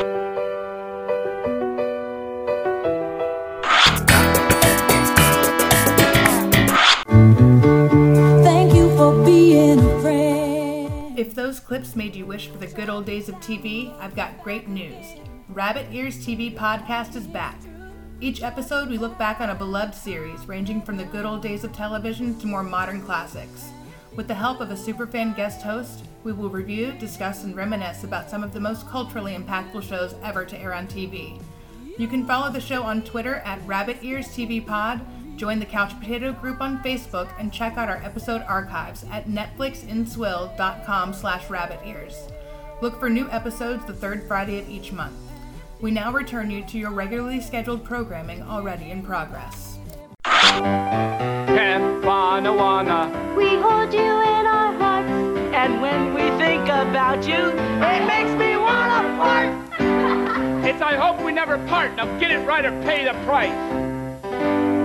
If those clips made you wish for the good old days of TV, I've got great news. Rabbit Ears TV podcast is back. Each episode, we look back on a beloved series ranging from the good old days of television to more modern classics. With the help of a superfan guest host, we will review, discuss, and reminisce about some of the most culturally impactful shows ever to air on TV. You can follow the show on Twitter at Rabbit Ears TV Pod, join the Couch Potato group on Facebook, and check out our episode archives at netflixinswill.com slash rabbit ears. Look for new episodes the third Friday of each month. We now return you to your regularly scheduled programming already in progress. And when we think about you, it makes me wanna fart. it's I hope we never part. Now get it right or pay the price.